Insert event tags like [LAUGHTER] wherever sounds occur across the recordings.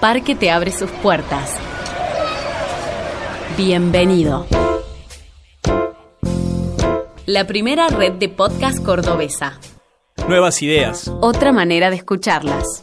Parque te abre sus puertas. Bienvenido. La primera red de podcast cordobesa. Nuevas ideas. Otra manera de escucharlas.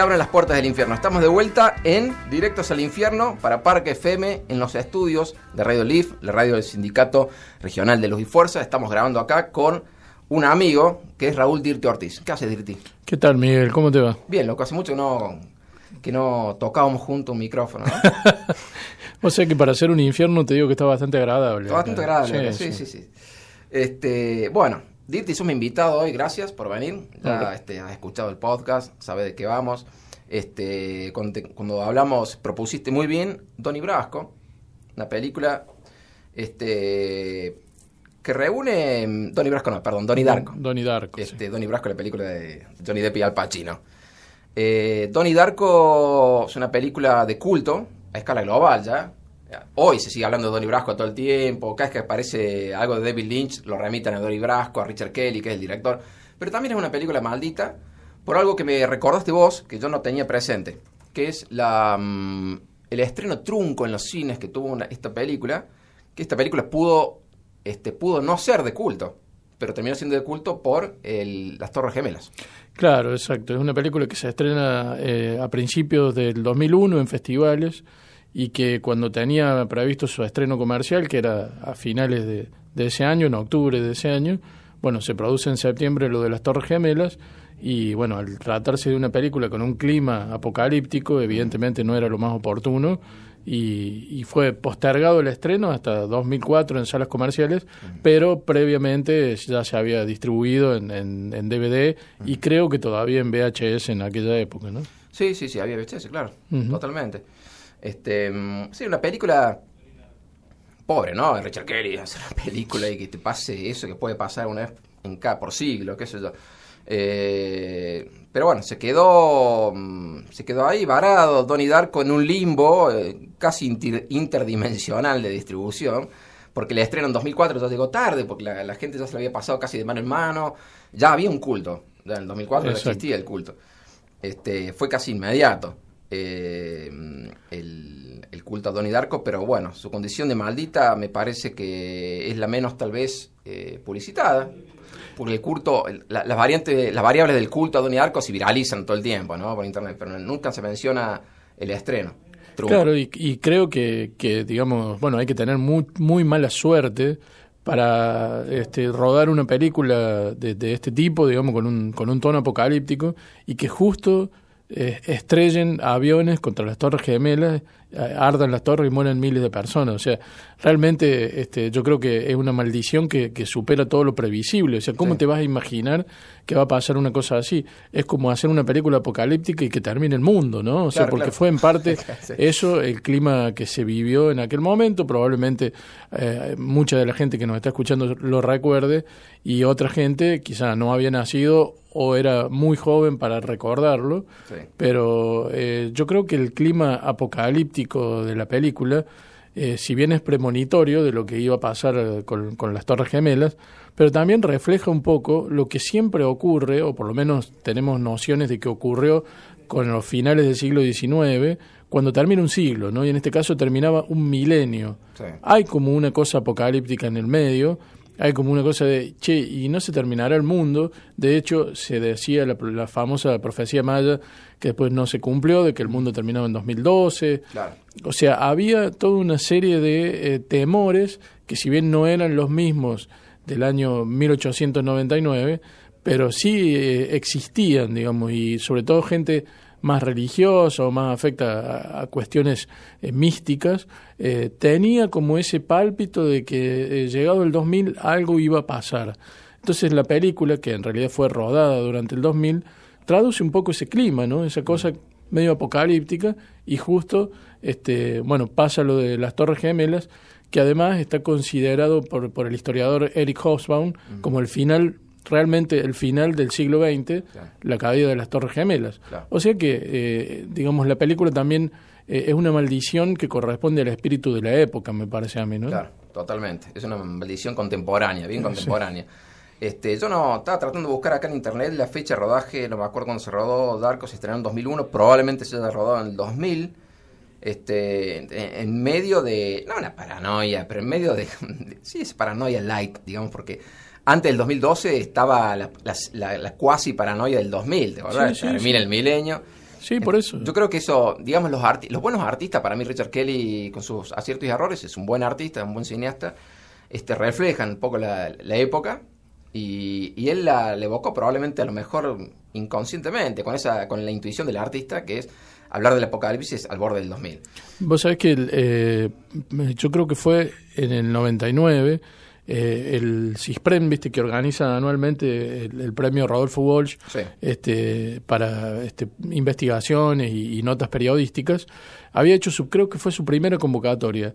Se abren las puertas del infierno. Estamos de vuelta en Directos al Infierno para Parque FM en los estudios de Radio Leaf, la radio del Sindicato Regional de Luz y Fuerza. Estamos grabando acá con un amigo que es Raúl Dirti Ortiz. ¿Qué haces, Dirti? ¿Qué tal, Miguel? ¿Cómo te va? Bien, loco, hace mucho que no, que no tocábamos juntos un micrófono. ¿no? [LAUGHS] O sea que para hacer un infierno te digo que está bastante agradable. Está bastante agradable. Sí, sí, sí. Este, bueno, Dirti, sos mi invitado hoy, gracias por venir. Ya este, has escuchado el podcast, sabes de qué vamos. Este, cuando, te- cuando hablamos, propusiste muy bien Donnie Brasco, una película este, que reúne. mm, Donnie Brasco, no, perdón, Donnie Darko. Donnie Darko. sí. Este, Donnie Brasco, la película de Johnny Depp y Al Pacino. Eh, Donnie Darko es una película de culto a escala global ya. Hoy se sigue hablando de Donnie Brasco todo el tiempo. Cada vez que aparece algo de David Lynch lo remitan a Donnie Brasco, a Richard Kelly, que es el director. Pero también es una película maldita por algo que me recordaste vos, que yo no tenía presente, que es la, mm, el estreno trunco en los cines que tuvo una- esta película, que esta película pudo, este, pudo no ser de culto, pero terminó siendo de culto por el- las Torres Gemelas. Claro, exacto. Es una película que se estrena eh, a principios del 2001 en festivales y que cuando tenía previsto su estreno comercial, que era a finales de, de ese año, en octubre de ese año, bueno, se produce en septiembre lo de las Torres Gemelas y bueno, al tratarse de una película con un clima apocalíptico, evidentemente no era lo más oportuno y, y fue postergado el estreno hasta 2004 en salas comerciales, pero previamente ya se había distribuido en, en- en DVD y creo que todavía en VHS en aquella época, ¿no? Sí, sí, sí, había VHS, claro, totalmente. Este, mm, sí, una película pobre, ¿no? Richard Kelly hacer una película y que te pase eso que puede pasar una vez en cada por siglo, qué sé yo. Eh, pero bueno, se quedó mm, se quedó ahí varado Donnie Darko en un limbo eh, casi inter- interdimensional de distribución, porque el estreno en 2004 ya llegó tarde, porque la, la gente ya se lo había pasado casi de mano en mano, ya había un culto, ya en el 2004 ya Exacto. existía el culto este, fue casi inmediato eh, el, el culto a Donnie Darko, pero bueno, su condición de maldita me parece que es la menos tal vez eh, publicitada, porque el culto, la- las variantes, las variables del culto a Donnie Darko se viralizan todo el tiempo, ¿no? Por internet, pero nunca se menciona el estreno. Claro, y, y creo que, que, digamos, bueno, hay que tener muy, muy mala suerte para este, rodar una película de, de este tipo, digamos, con un, con un tono apocalíptico, y que justo eh, estrellen aviones contra las torres gemelas, eh, ardan las torres y mueren miles de personas. O sea, realmente este, yo creo que es una maldición que, que supera todo lo previsible. O sea, ¿cómo Sí. te vas a imaginar que va a pasar una cosa así? Es como hacer una película apocalíptica y que termine el mundo, ¿no? O sea, Claro, porque claro. fue en parte [LAUGHS] Sí. eso, el clima que se vivió en aquel momento, probablemente eh, mucha de la gente que nos está escuchando lo recuerde y otra gente quizá no había nacido o era muy joven para recordarlo, Sí. pero eh, yo creo que el clima apocalíptico de la película, eh, si bien es premonitorio de lo que iba a pasar eh, con, con las Torres Gemelas, pero también refleja un poco lo que siempre ocurre, o por lo menos tenemos nociones de que ocurrió con los finales del siglo XIX, cuando termina un siglo, ¿no? Y en este caso terminaba un milenio. Sí. Hay como una cosa apocalíptica en el medio, hay como una cosa de, che, y no se terminará el mundo. De hecho, se decía la, la famosa profecía maya que después no se cumplió, de que el mundo terminaba en 2012. Claro. O sea, había toda una serie de eh, temores que si bien no eran los mismos del año 1899, pero sí eh, existían, digamos, y sobre todo gente más religiosa o más afecta a, a cuestiones eh, místicas, eh, tenía como ese pálpito de que eh, llegado el 2000 algo iba a pasar. Entonces la película, que en realidad fue rodada durante el 2000, traduce un poco ese clima, ¿no? Esa cosa medio apocalíptica y justo, este, bueno, pasa lo de las Torres Gemelas, que además está considerado por, por el historiador Eric Hobsbawm como el final realmente el final del siglo XX, la caída de las Torres Gemelas. O sea que, eh, digamos, la película también eh, es una maldición que corresponde al espíritu de la época, me parece a mí, ¿no? Claro, totalmente. Es una maldición contemporánea, bien contemporánea. Este, yo no estaba tratando de buscar acá en internet la fecha de rodaje, no me acuerdo cuando se rodó Darko, se estrenó en 2001, probablemente se haya rodado en el 2000 este, en medio de, no una paranoia, pero en medio de, [LAUGHS] sí, es paranoia light, digamos, porque antes del 2012 estaba la, la, cuasi paranoia del 2000, ¿de verdad? Termina el milenio. Sí, por eso. Yo creo que eso, digamos, los, los buenos artistas, para mí Richard Kelly, con sus aciertos y errores, es un buen artista, un buen cineasta, este, reflejan un poco la, época y, y él la, evocó probablemente a lo mejor inconscientemente, con, esa, con la intuición del artista, que es hablar del apocalipsis al borde del 2000. Vos sabés que eh, yo creo que fue en el 99 eh, el CISPREM, viste, que organiza anualmente el, premio Rodolfo Walsh este, para este, investigaciones y, notas periodísticas, había hecho su, creo que fue su primera convocatoria.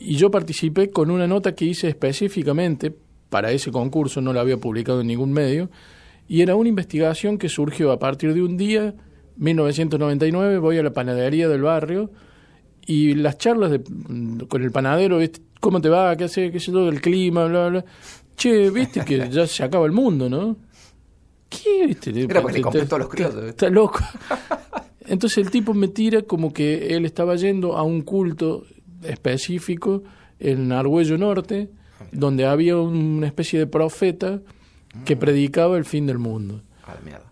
Y yo participé con una nota que hice específicamente para ese concurso, no la había publicado en ningún medio, y era una investigación que surgió a partir de un día 1999 voy a la panadería del barrio y las charlas de, con el panadero, ¿cómo te va? ¿Qué hace? ¿Qué sé yo? Del clima, bla, bla. Che, viste que [LAUGHS] ya se acaba el mundo, ¿no? ¿Qué? ¿Viste? Era porque le todos los criados. Está loco. Entonces el tipo me tira como que él estaba yendo a un culto específico en Argüello Norte, donde había una especie de profeta que predicaba el fin del mundo.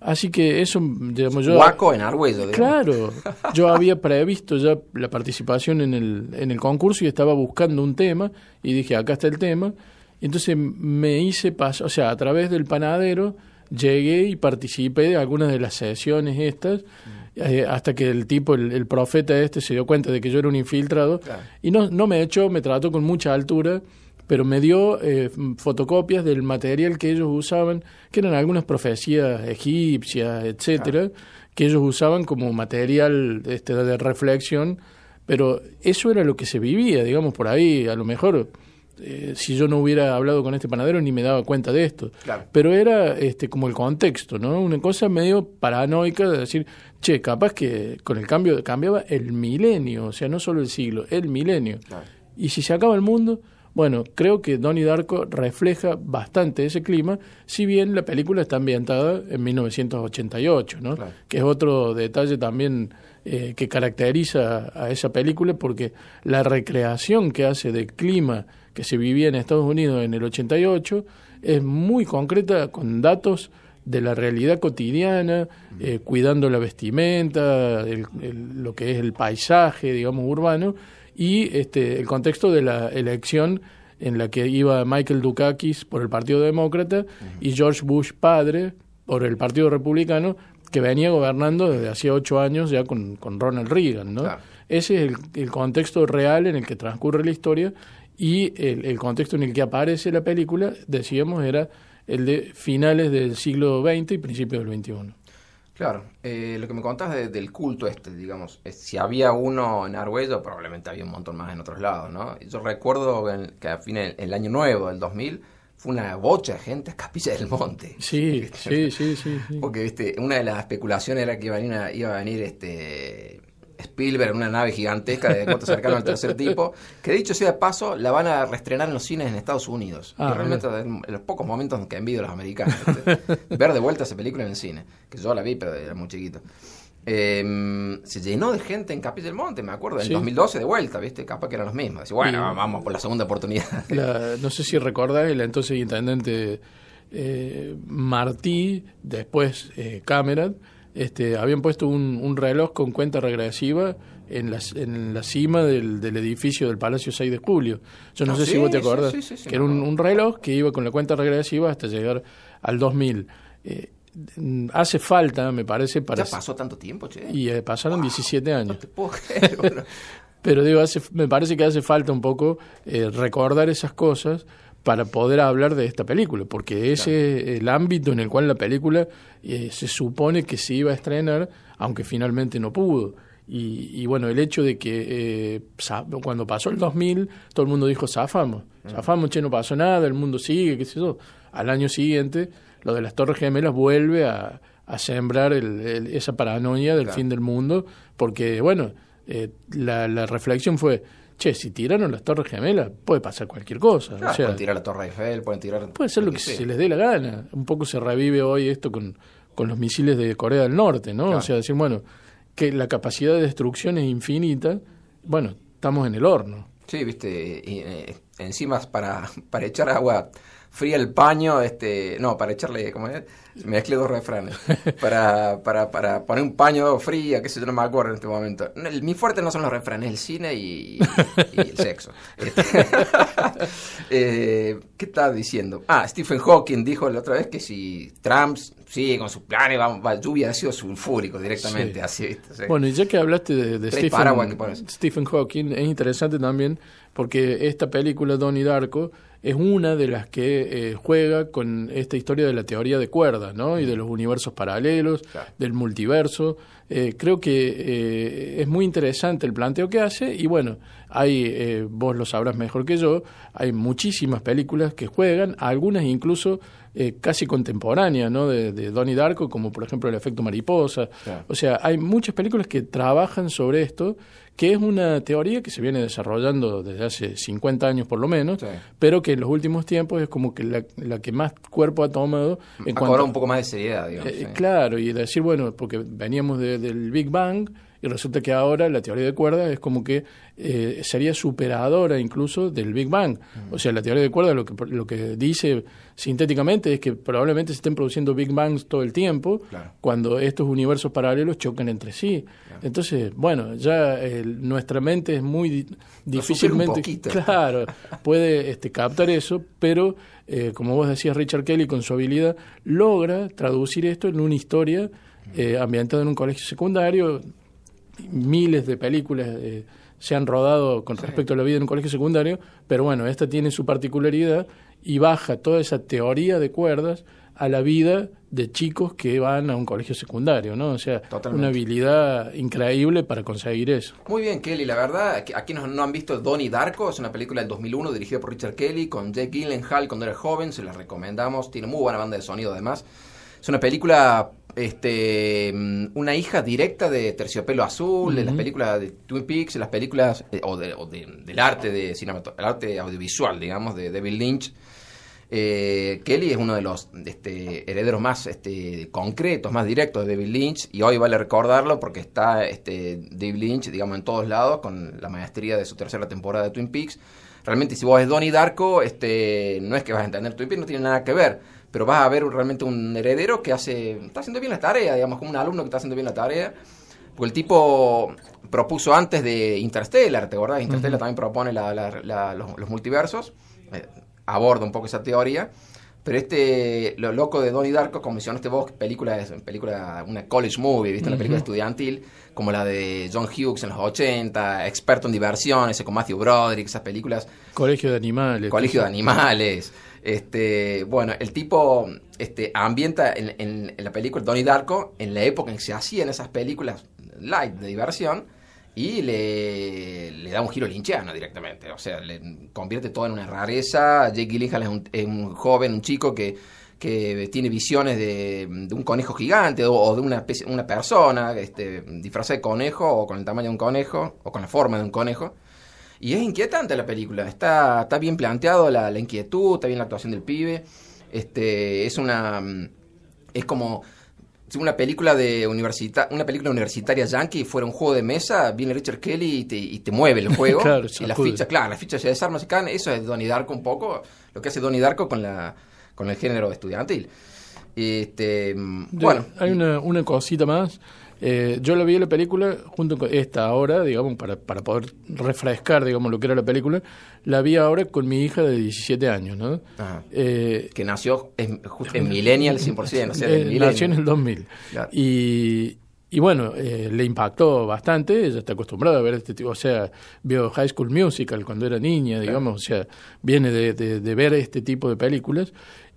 Así que eso, digamos, yo... Guaco en Arguello. Claro, [LAUGHS] yo había previsto ya la participación en el, en el concurso y estaba buscando un tema y dije, acá está el tema. Y entonces me hice paso, o sea, a través del panadero llegué y participé de algunas de las sesiones estas, eh, hasta que el tipo, el, profeta este, se dio cuenta de que yo era un infiltrado y no, no me echó, me trató con mucha altura pero me dio eh, fotocopias del material que ellos usaban, que eran algunas profecías egipcias, etcétera, que ellos usaban como material este, de reflexión, pero eso era lo que se vivía, digamos, por ahí, a lo mejor eh, si yo no hubiera hablado con este panadero ni me daba cuenta de esto. Pero era este como el contexto, ¿no? Una cosa medio paranoica de decir, che, capaz que con el cambio cambiaba el milenio, o sea, no solo el siglo, el milenio. Y si se acaba el mundo, bueno, creo que Donnie Darko refleja bastante ese clima, si bien la película está ambientada en 1988, ¿no? Que es otro detalle también eh, que caracteriza a esa película, porque la recreación que hace del clima que se vivía en Estados Unidos en el 88 es muy concreta con datos de la realidad cotidiana, eh, cuidando la vestimenta, lo que es el paisaje, digamos, urbano, y este, el contexto de la elección en la que iba Michael Dukakis por el Partido Demócrata y George Bush padre por el Partido Republicano, que venía gobernando desde hacía ocho años ya con, Ronald Reagan. ¿no? Ese es el, contexto real en el que transcurre la historia y el, el, contexto en el que aparece la película, decíamos, era el de finales del siglo XX y principios del XXI. Claro, eh, lo que me contás del culto este, digamos, si había uno en Arguello, probablemente había un montón más en otros lados, ¿no? Yo recuerdo que a fin el año nuevo, del 2000, fue una bocha de gente a Capilla del Monte. [LAUGHS] Sí, sí, sí, sí, Porque, viste, una de las especulaciones era que iba a venir, iba a venir este Spielberg en una nave gigantesca de corto cercano al tercer tipo, que dicho sea de paso, la van a reestrenar en los cines en Estados Unidos. y ah, realmente en los pocos momentos que envidio a los americanos. Ver de vuelta esa película en el cine, que yo la vi, pero era muy chiquito. Em, se llenó de gente en Capilla del Monte, me acuerdo, en 2012 de vuelta, ¿viste? Capaz que eran los mismos. bueno, vamos por la segunda oportunidad. [LAUGHS] no sé si recordáis, el entonces intendente eh, Martí, después eh, Cameron, este, habían puesto un, reloj con cuenta regresiva en la, en la cima del, edificio del Palacio 6 de Julio. Yo no, ah, sé si vos te acordás, que era un, reloj que iba con la cuenta regresiva hasta llegar al 2000. Eh, hace falta, me parece, para... Ya pasó tanto tiempo, che. Y eh, pasaron 17 años. [LAUGHS] [LAUGHS] Pero digo, hace, me parece que hace falta un poco eh, recordar esas cosas para poder hablar de esta película, porque ese es el ámbito en el cual la película eh, se supone que se iba a estrenar, aunque finalmente no pudo. Y, y bueno, el hecho de que eh, cuando pasó el 2000, todo el mundo dijo, zafamos, zafamos, che, no pasó nada, el mundo sigue, qué sé yo. Al año siguiente, lo de las Torres Gemelas vuelve a, a sembrar el- el- esa paranoia del Claro. fin del mundo, porque, bueno, eh, la, la reflexión fue, che, si tiraron las Torres Gemelas, puede pasar cualquier cosa. Claro, o sea, pueden tirar la Torre Eiffel, pueden tirar... Puede ser lo que se les dé la gana. Un poco se revive hoy esto con, con los misiles de Corea del Norte, ¿no? Claro. O sea, decir, bueno, que la capacidad de destrucción es infinita. Bueno, estamos en el horno. Sí, viste, y, eh, encima para, [LAUGHS] para echar agua fría el paño, este, no, para echarle, ¿cómo es? Mezclé dos refranes. [LAUGHS] Para, para, para poner un paño fría, qué sé yo, no me acuerdo en este momento. El- mi fuerte no son los refranes, el cine y, y el sexo. Este, [LAUGHS] eh, ¿Qué estaba diciendo? Ah, Stephen Hawking dijo la otra vez que si Trump sigue con sus planes, va, va lluvia ácido sulfúrico directamente, Sí. así. Bueno, y ya que hablaste de, que Stephen. Stephen Hawking, es interesante también porque esta película, Donnie Darko, es una de las que eh, juega con esta historia de la teoría de cuerdas, ¿no? Y de los universos paralelos, Claro. del multiverso. Eh, creo que eh, es muy interesante el planteo que hace y bueno, hay, eh, vos lo sabrás mejor que yo, hay muchísimas películas que juegan, algunas incluso eh, casi contemporáneas, ¿no? De, de Donnie Darko, como por ejemplo El efecto mariposa. Claro. O sea, hay muchas películas que trabajan sobre esto, que es una teoría que se viene desarrollando desde hace 50 años por lo menos, Sí. pero que en los últimos tiempos es como que la, la que más cuerpo ha tomado en ha cuanto cobrado un poco más de seriedad, digamos. eh, sí. Claro, y decir, bueno, porque veníamos de- del Big Bang y resulta que ahora la teoría de cuerdas es como que eh, sería superadora incluso del Big Bang. O sea, la teoría de cuerdas lo que, lo que dice sintéticamente es que probablemente se estén produciendo Big Bangs todo el tiempo Claro. cuando estos universos paralelos chocan entre sí. Entonces, bueno, ya eh, nuestra mente es muy difícilmente... [LAUGHS] Claro, puede este, captar eso, pero eh, como vos decías, Richard Kelly con su habilidad logra traducir esto en una historia eh, ambientada en un colegio secundario. Miles de películas eh, se han rodado con respecto a la vida en un colegio secundario, pero bueno, esta tiene su particularidad y baja toda esa teoría de cuerdas a la vida de chicos que van a un colegio secundario, ¿no? O sea, Totalmente. una habilidad increíble para conseguir eso. Muy bien, Kelly, la verdad, aquí- no han visto Donnie Darko, es una película del 2001 dirigida por Richard Kelly con Jake Gyllenhaal cuando era joven, se la recomendamos, tiene muy buena banda de sonido además. Es una película, este, mm, una hija directa de Terciopelo Azul, de las películas de Twin Peaks, de las películas, eh, o, de- o de- del arte de el arte audiovisual, digamos, de David Lynch. Eh, Kelly es uno de los este, herederos más este, concretos, más directos de David Lynch, y hoy vale recordarlo porque está este, David Lynch, digamos, en todos lados, con la maestría de su tercera temporada de Twin Peaks. Realmente, si vos es Donnie Darko, este, no es que vas a entender Twin Peaks, no tiene nada que ver, pero vas a ver realmente un heredero que hace, está haciendo bien la tarea, digamos, como un alumno que está haciendo bien la tarea. Porque el tipo propuso antes de Interstellar, ¿te acordás? Interstellar también propone la- la- la- los, los multiversos, eh, aborda un poco esa teoría. Pero este, lo loco de Donnie Darko, como mencionaste vos, película, película, una college movie, ¿viste? Una película estudiantil, como la de John Hughes en los 80, experto en diversiones, con Matthew Broderick, esas películas Colegio de animales. Colegio de. Animales. Este, bueno, el tipo este, ambienta en, en- en la película Donnie Darko en la época en que se hacían esas películas light de diversión y le, da un giro linchiano directamente. O sea, le convierte todo en una rareza. Jake Gyllenhaal es un, es un joven, un chico que, tiene visiones de, un conejo gigante o, o de una, una persona este, disfrazada de conejo o con el tamaño de un conejo o con la forma de un conejo. Y es inquietante la película, está, está bien planteado la, la inquietud, está bien la actuación del pibe. Este, es una mm, es como si una película de universita una película universitaria yankee fuera un juego de mesa, viene Richard Kelly y te, y te mueve el [LAUGHS] juego. Claro, y la sacude. ficha, claro, las fichas se desarman, se caen, eso es Donnie Darko un poco, lo que hace Donnie Darko con la con el género estudiantil. Este, mm, bueno, hay una, una cosita más. Eh, yo la vi la película junto con esta ahora, digamos, para, para poder refrescar, digamos, lo que era la película. La vi ahora con mi hija de 17 años, ¿no? Ajá. Eh, que nació en, justo en Millennial 100%, o sea, eh, en Millennial. nació en el 2000. Claro. Y, y bueno, eh, le impactó bastante, ella está acostumbrada a ver este tipo, o sea, vio High School Musical cuando era niña, digamos, o sea, viene de, de- de ver este tipo de películas.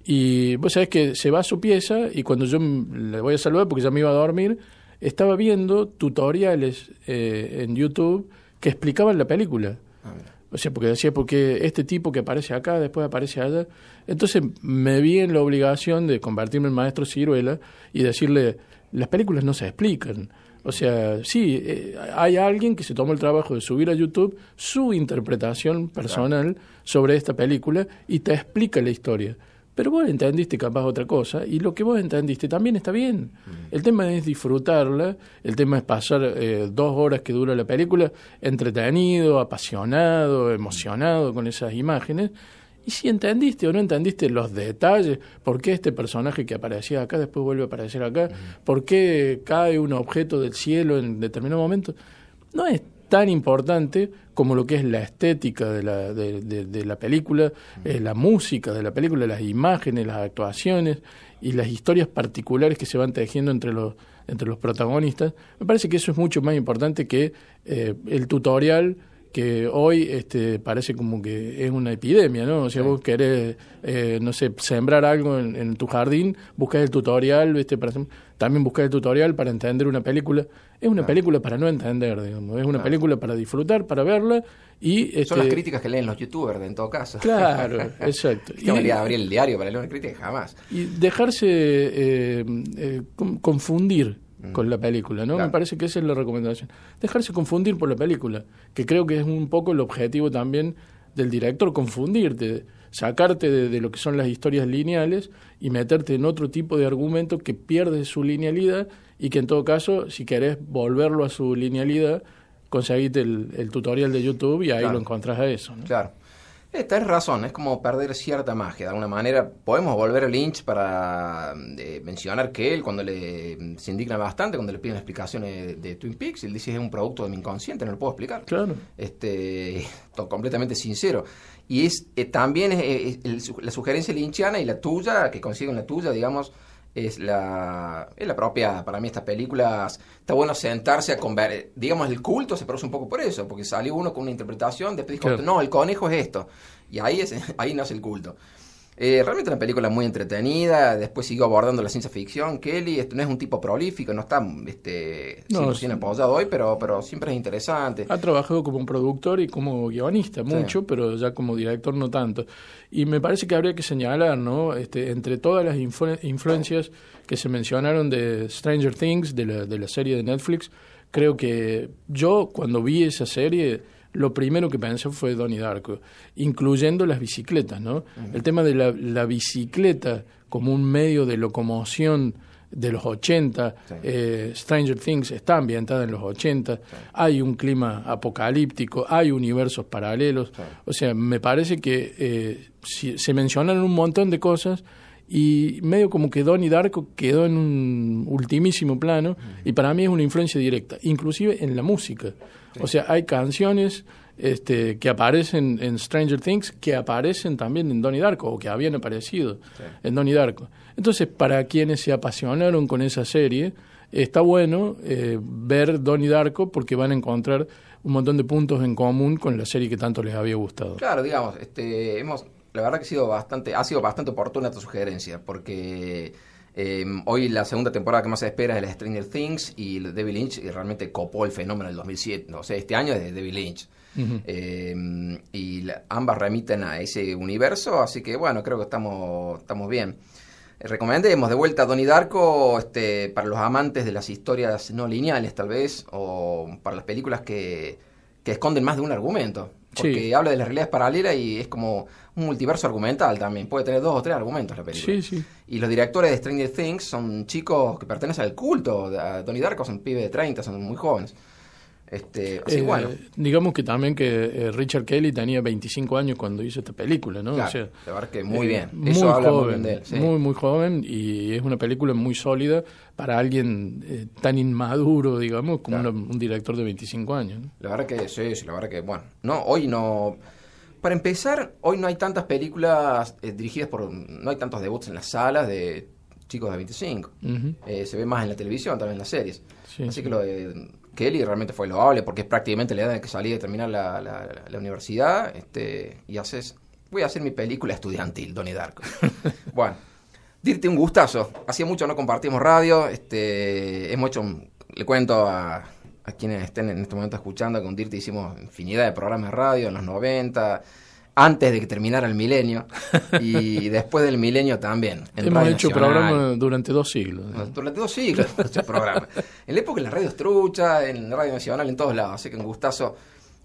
Y vos sabés que se va a su pieza y cuando yo m- le voy a saludar porque ya me iba a dormir, estaba viendo tutoriales eh, en YouTube que explicaban la película. Ah. O sea, porque decía, porque este tipo que aparece acá, después aparece allá. Entonces me vi en la obligación de convertirme en maestro ciruela y decirle, las películas no se explican. O sea, sí, eh, hay alguien que se tomó el trabajo de subir a YouTube su interpretación personal sobre esta película y te explica la historia. Pero vos entendiste capaz otra cosa y lo que vos entendiste también está bien. El tema es disfrutarla, el tema es pasar eh, dos horas que dura la película entretenido, apasionado, emocionado con esas imágenes. Y si entendiste o no entendiste los detalles, por qué este personaje que aparecía acá después vuelve a aparecer acá, por qué cae un objeto del cielo en determinado momento, no es tan importante como lo que es la estética de la, de, de- de la película, eh, la música de la película, las imágenes, las actuaciones y las historias particulares que se van tejiendo entre los, entre los protagonistas. Me parece que eso es mucho más importante que eh, el tutorial que hoy este, parece como que es una epidemia, ¿no? O sea, vos querés, eh, no sé, sembrar algo en, en tu jardín, buscas el tutorial, ¿viste? Para, también buscas el tutorial para entender una película. Es una película para no entender, digamos. Es una Claro. película para disfrutar, para verla y... Son este, las críticas que leen los youtubers, en todo caso. Claro, [LAUGHS] exacto. Yo me abrir el diario para leer una crítica, jamás. y dejarse eh, eh, con- confundir con la película, ¿no? Claro. Me parece que esa es la recomendación. Dejarse confundir por la película, que creo que es un poco el objetivo también del director, confundirte, sacarte de, de lo que son las historias lineales y meterte en otro tipo de argumento que pierde su linealidad y que en todo caso, si querés volverlo a su linealidad, conseguite el, el tutorial de YouTube y ahí Claro. lo encontrás a eso, ¿no? Claro. Eh, tenés razón, es como perder cierta magia. De alguna manera, podemos volver a Lynch para eh, mencionar que él, cuando le mm, se indigna bastante, cuando le piden explicaciones de, de Twin Peaks, él dice es un producto de mi inconsciente, no lo puedo explicar. Claro. Este, [LAUGHS] completamente sincero. Y es eh, también es, eh, el su- la sugerencia lynchiana y la tuya, que consiguen la tuya, digamos, es la, es la propia, para mí estas películas, está bueno sentarse a conver digamos, el culto se produce un poco por eso, porque salió uno con una interpretación, después dijo, Claro. no, el conejo es esto, y ahí, es, [LAUGHS] ahí nace el culto. Eh, realmente una película muy entretenida, después siguió abordando la ciencia ficción, Kelly, este, no es un tipo prolífico, no está este, No, 100% sí. apoyado hoy, pero, pero siempre es interesante. Ha trabajado como un productor y como guionista mucho, pero ya como director no tanto. Y me parece que habría que señalar, ¿no? Este, entre todas las influ- influencias que se mencionaron de Stranger Things, de la, de la serie de Netflix, creo que yo cuando vi esa serie, lo primero que pensé fue Donnie Darko, incluyendo las bicicletas, ¿no? El tema de la, la bicicleta como un medio de locomoción de los 80, Sí. eh, Stranger Things está ambientada en los 80, hay un clima apocalíptico, hay universos paralelos, Sí. o sea, me parece que eh, si- se mencionaron un montón de cosas y medio como que Donnie Darko quedó en un ultimísimo plano y para mí es una influencia directa, inclusive en la música. O sea, hay canciones este, que aparecen en Stranger Things que aparecen también en Donnie Darko o que habían aparecido en Donnie Darko. Entonces, para quienes se apasionaron con esa serie, está bueno eh, ver Donnie Darko porque van a encontrar un montón de puntos en común con la serie que tanto les había gustado. Claro, digamos, este, hemos, la verdad que ha sido bastante, ha sido bastante oportuna tu sugerencia, porque eh, hoy la segunda temporada que más se espera es la Stranger Things y David Lynch y realmente copó el fenómeno del 2007, o sea, este año es de David Lynch. Eh, y la- ambas remiten a ese universo, así que bueno, creo que estamos, estamos bien. Eh, Recomendemos de vuelta a Donnie Darko este, para los amantes de las historias no lineales, tal vez, o para las películas que, que esconden más de un argumento. Porque Sí. habla de las realidades paralelas y es como un multiverso argumental también. Puede tener dos o tres argumentos la película. Sí, sí. Y los directores de Stranger Things son chicos que pertenecen al culto. Donnie Darko son pibes de 30, son muy jóvenes. Este, así Eh, bueno. Digamos que también que eh, Richard Kelly tenía 25 años cuando hizo esta película, ¿no? Claro, O sea, la verdad que muy eh, bien. Muy Eso habla muy joven, bien de él, sí. muy, muy joven y es una película muy sólida para alguien eh, tan inmaduro, digamos, como Claro. una- un director de 25 años. ¿no? La verdad que sí, sí, la verdad que bueno. No, hoy no. Para empezar, hoy no hay tantas películas eh, dirigidas por. No hay tantos debuts en las salas de chicos de 25. Ujú. Eh, se ve más en la televisión, también en las series. Sí, Así sí. que lo de Kelly realmente fue loable porque es prácticamente la edad en que salí de terminar la, la- la- la universidad este, y haces. Voy a hacer mi película estudiantil, Donnie Darko. [LAUGHS] bueno, dirte un gustazo. Hacía mucho no compartimos radio. Este, hemos hecho un- le cuento a, a quienes estén en este momento escuchando que con Dirty hicimos infinidad de programas de radio en los 90, antes de que terminara el milenio y [LAUGHS] después del milenio también. en Hemos hecho programas durante dos siglos. Durante dos siglos hemos hecho programas. [LAUGHS] En la época en la radio Estrucha, en la Radio Nacional, en todos lados. Así que un gustazo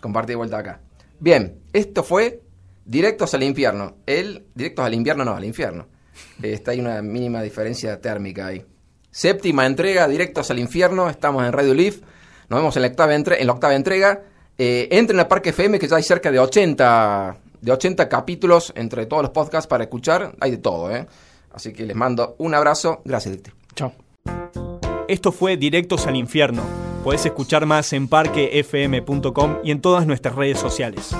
compartir de vuelta acá. Bien, esto fue Directos al Infierno. El Directos al Invierno no, al infierno. Está hay una mínima diferencia térmica ahí. Séptima entrega, Directos al Infierno. Estamos en Radio Leaf. Nos vemos en la octava, entre- en la octava entrega. Eh, entren a Parque FM, que ya hay cerca de 80, de 80 capítulos entre todos los podcasts para escuchar. Hay de todo, ¿eh? Así que les mando un abrazo. Gracias, Dicti. Chao. Esto fue Directos al Infierno. Podés escuchar más en parquefm.com y en todas nuestras redes sociales.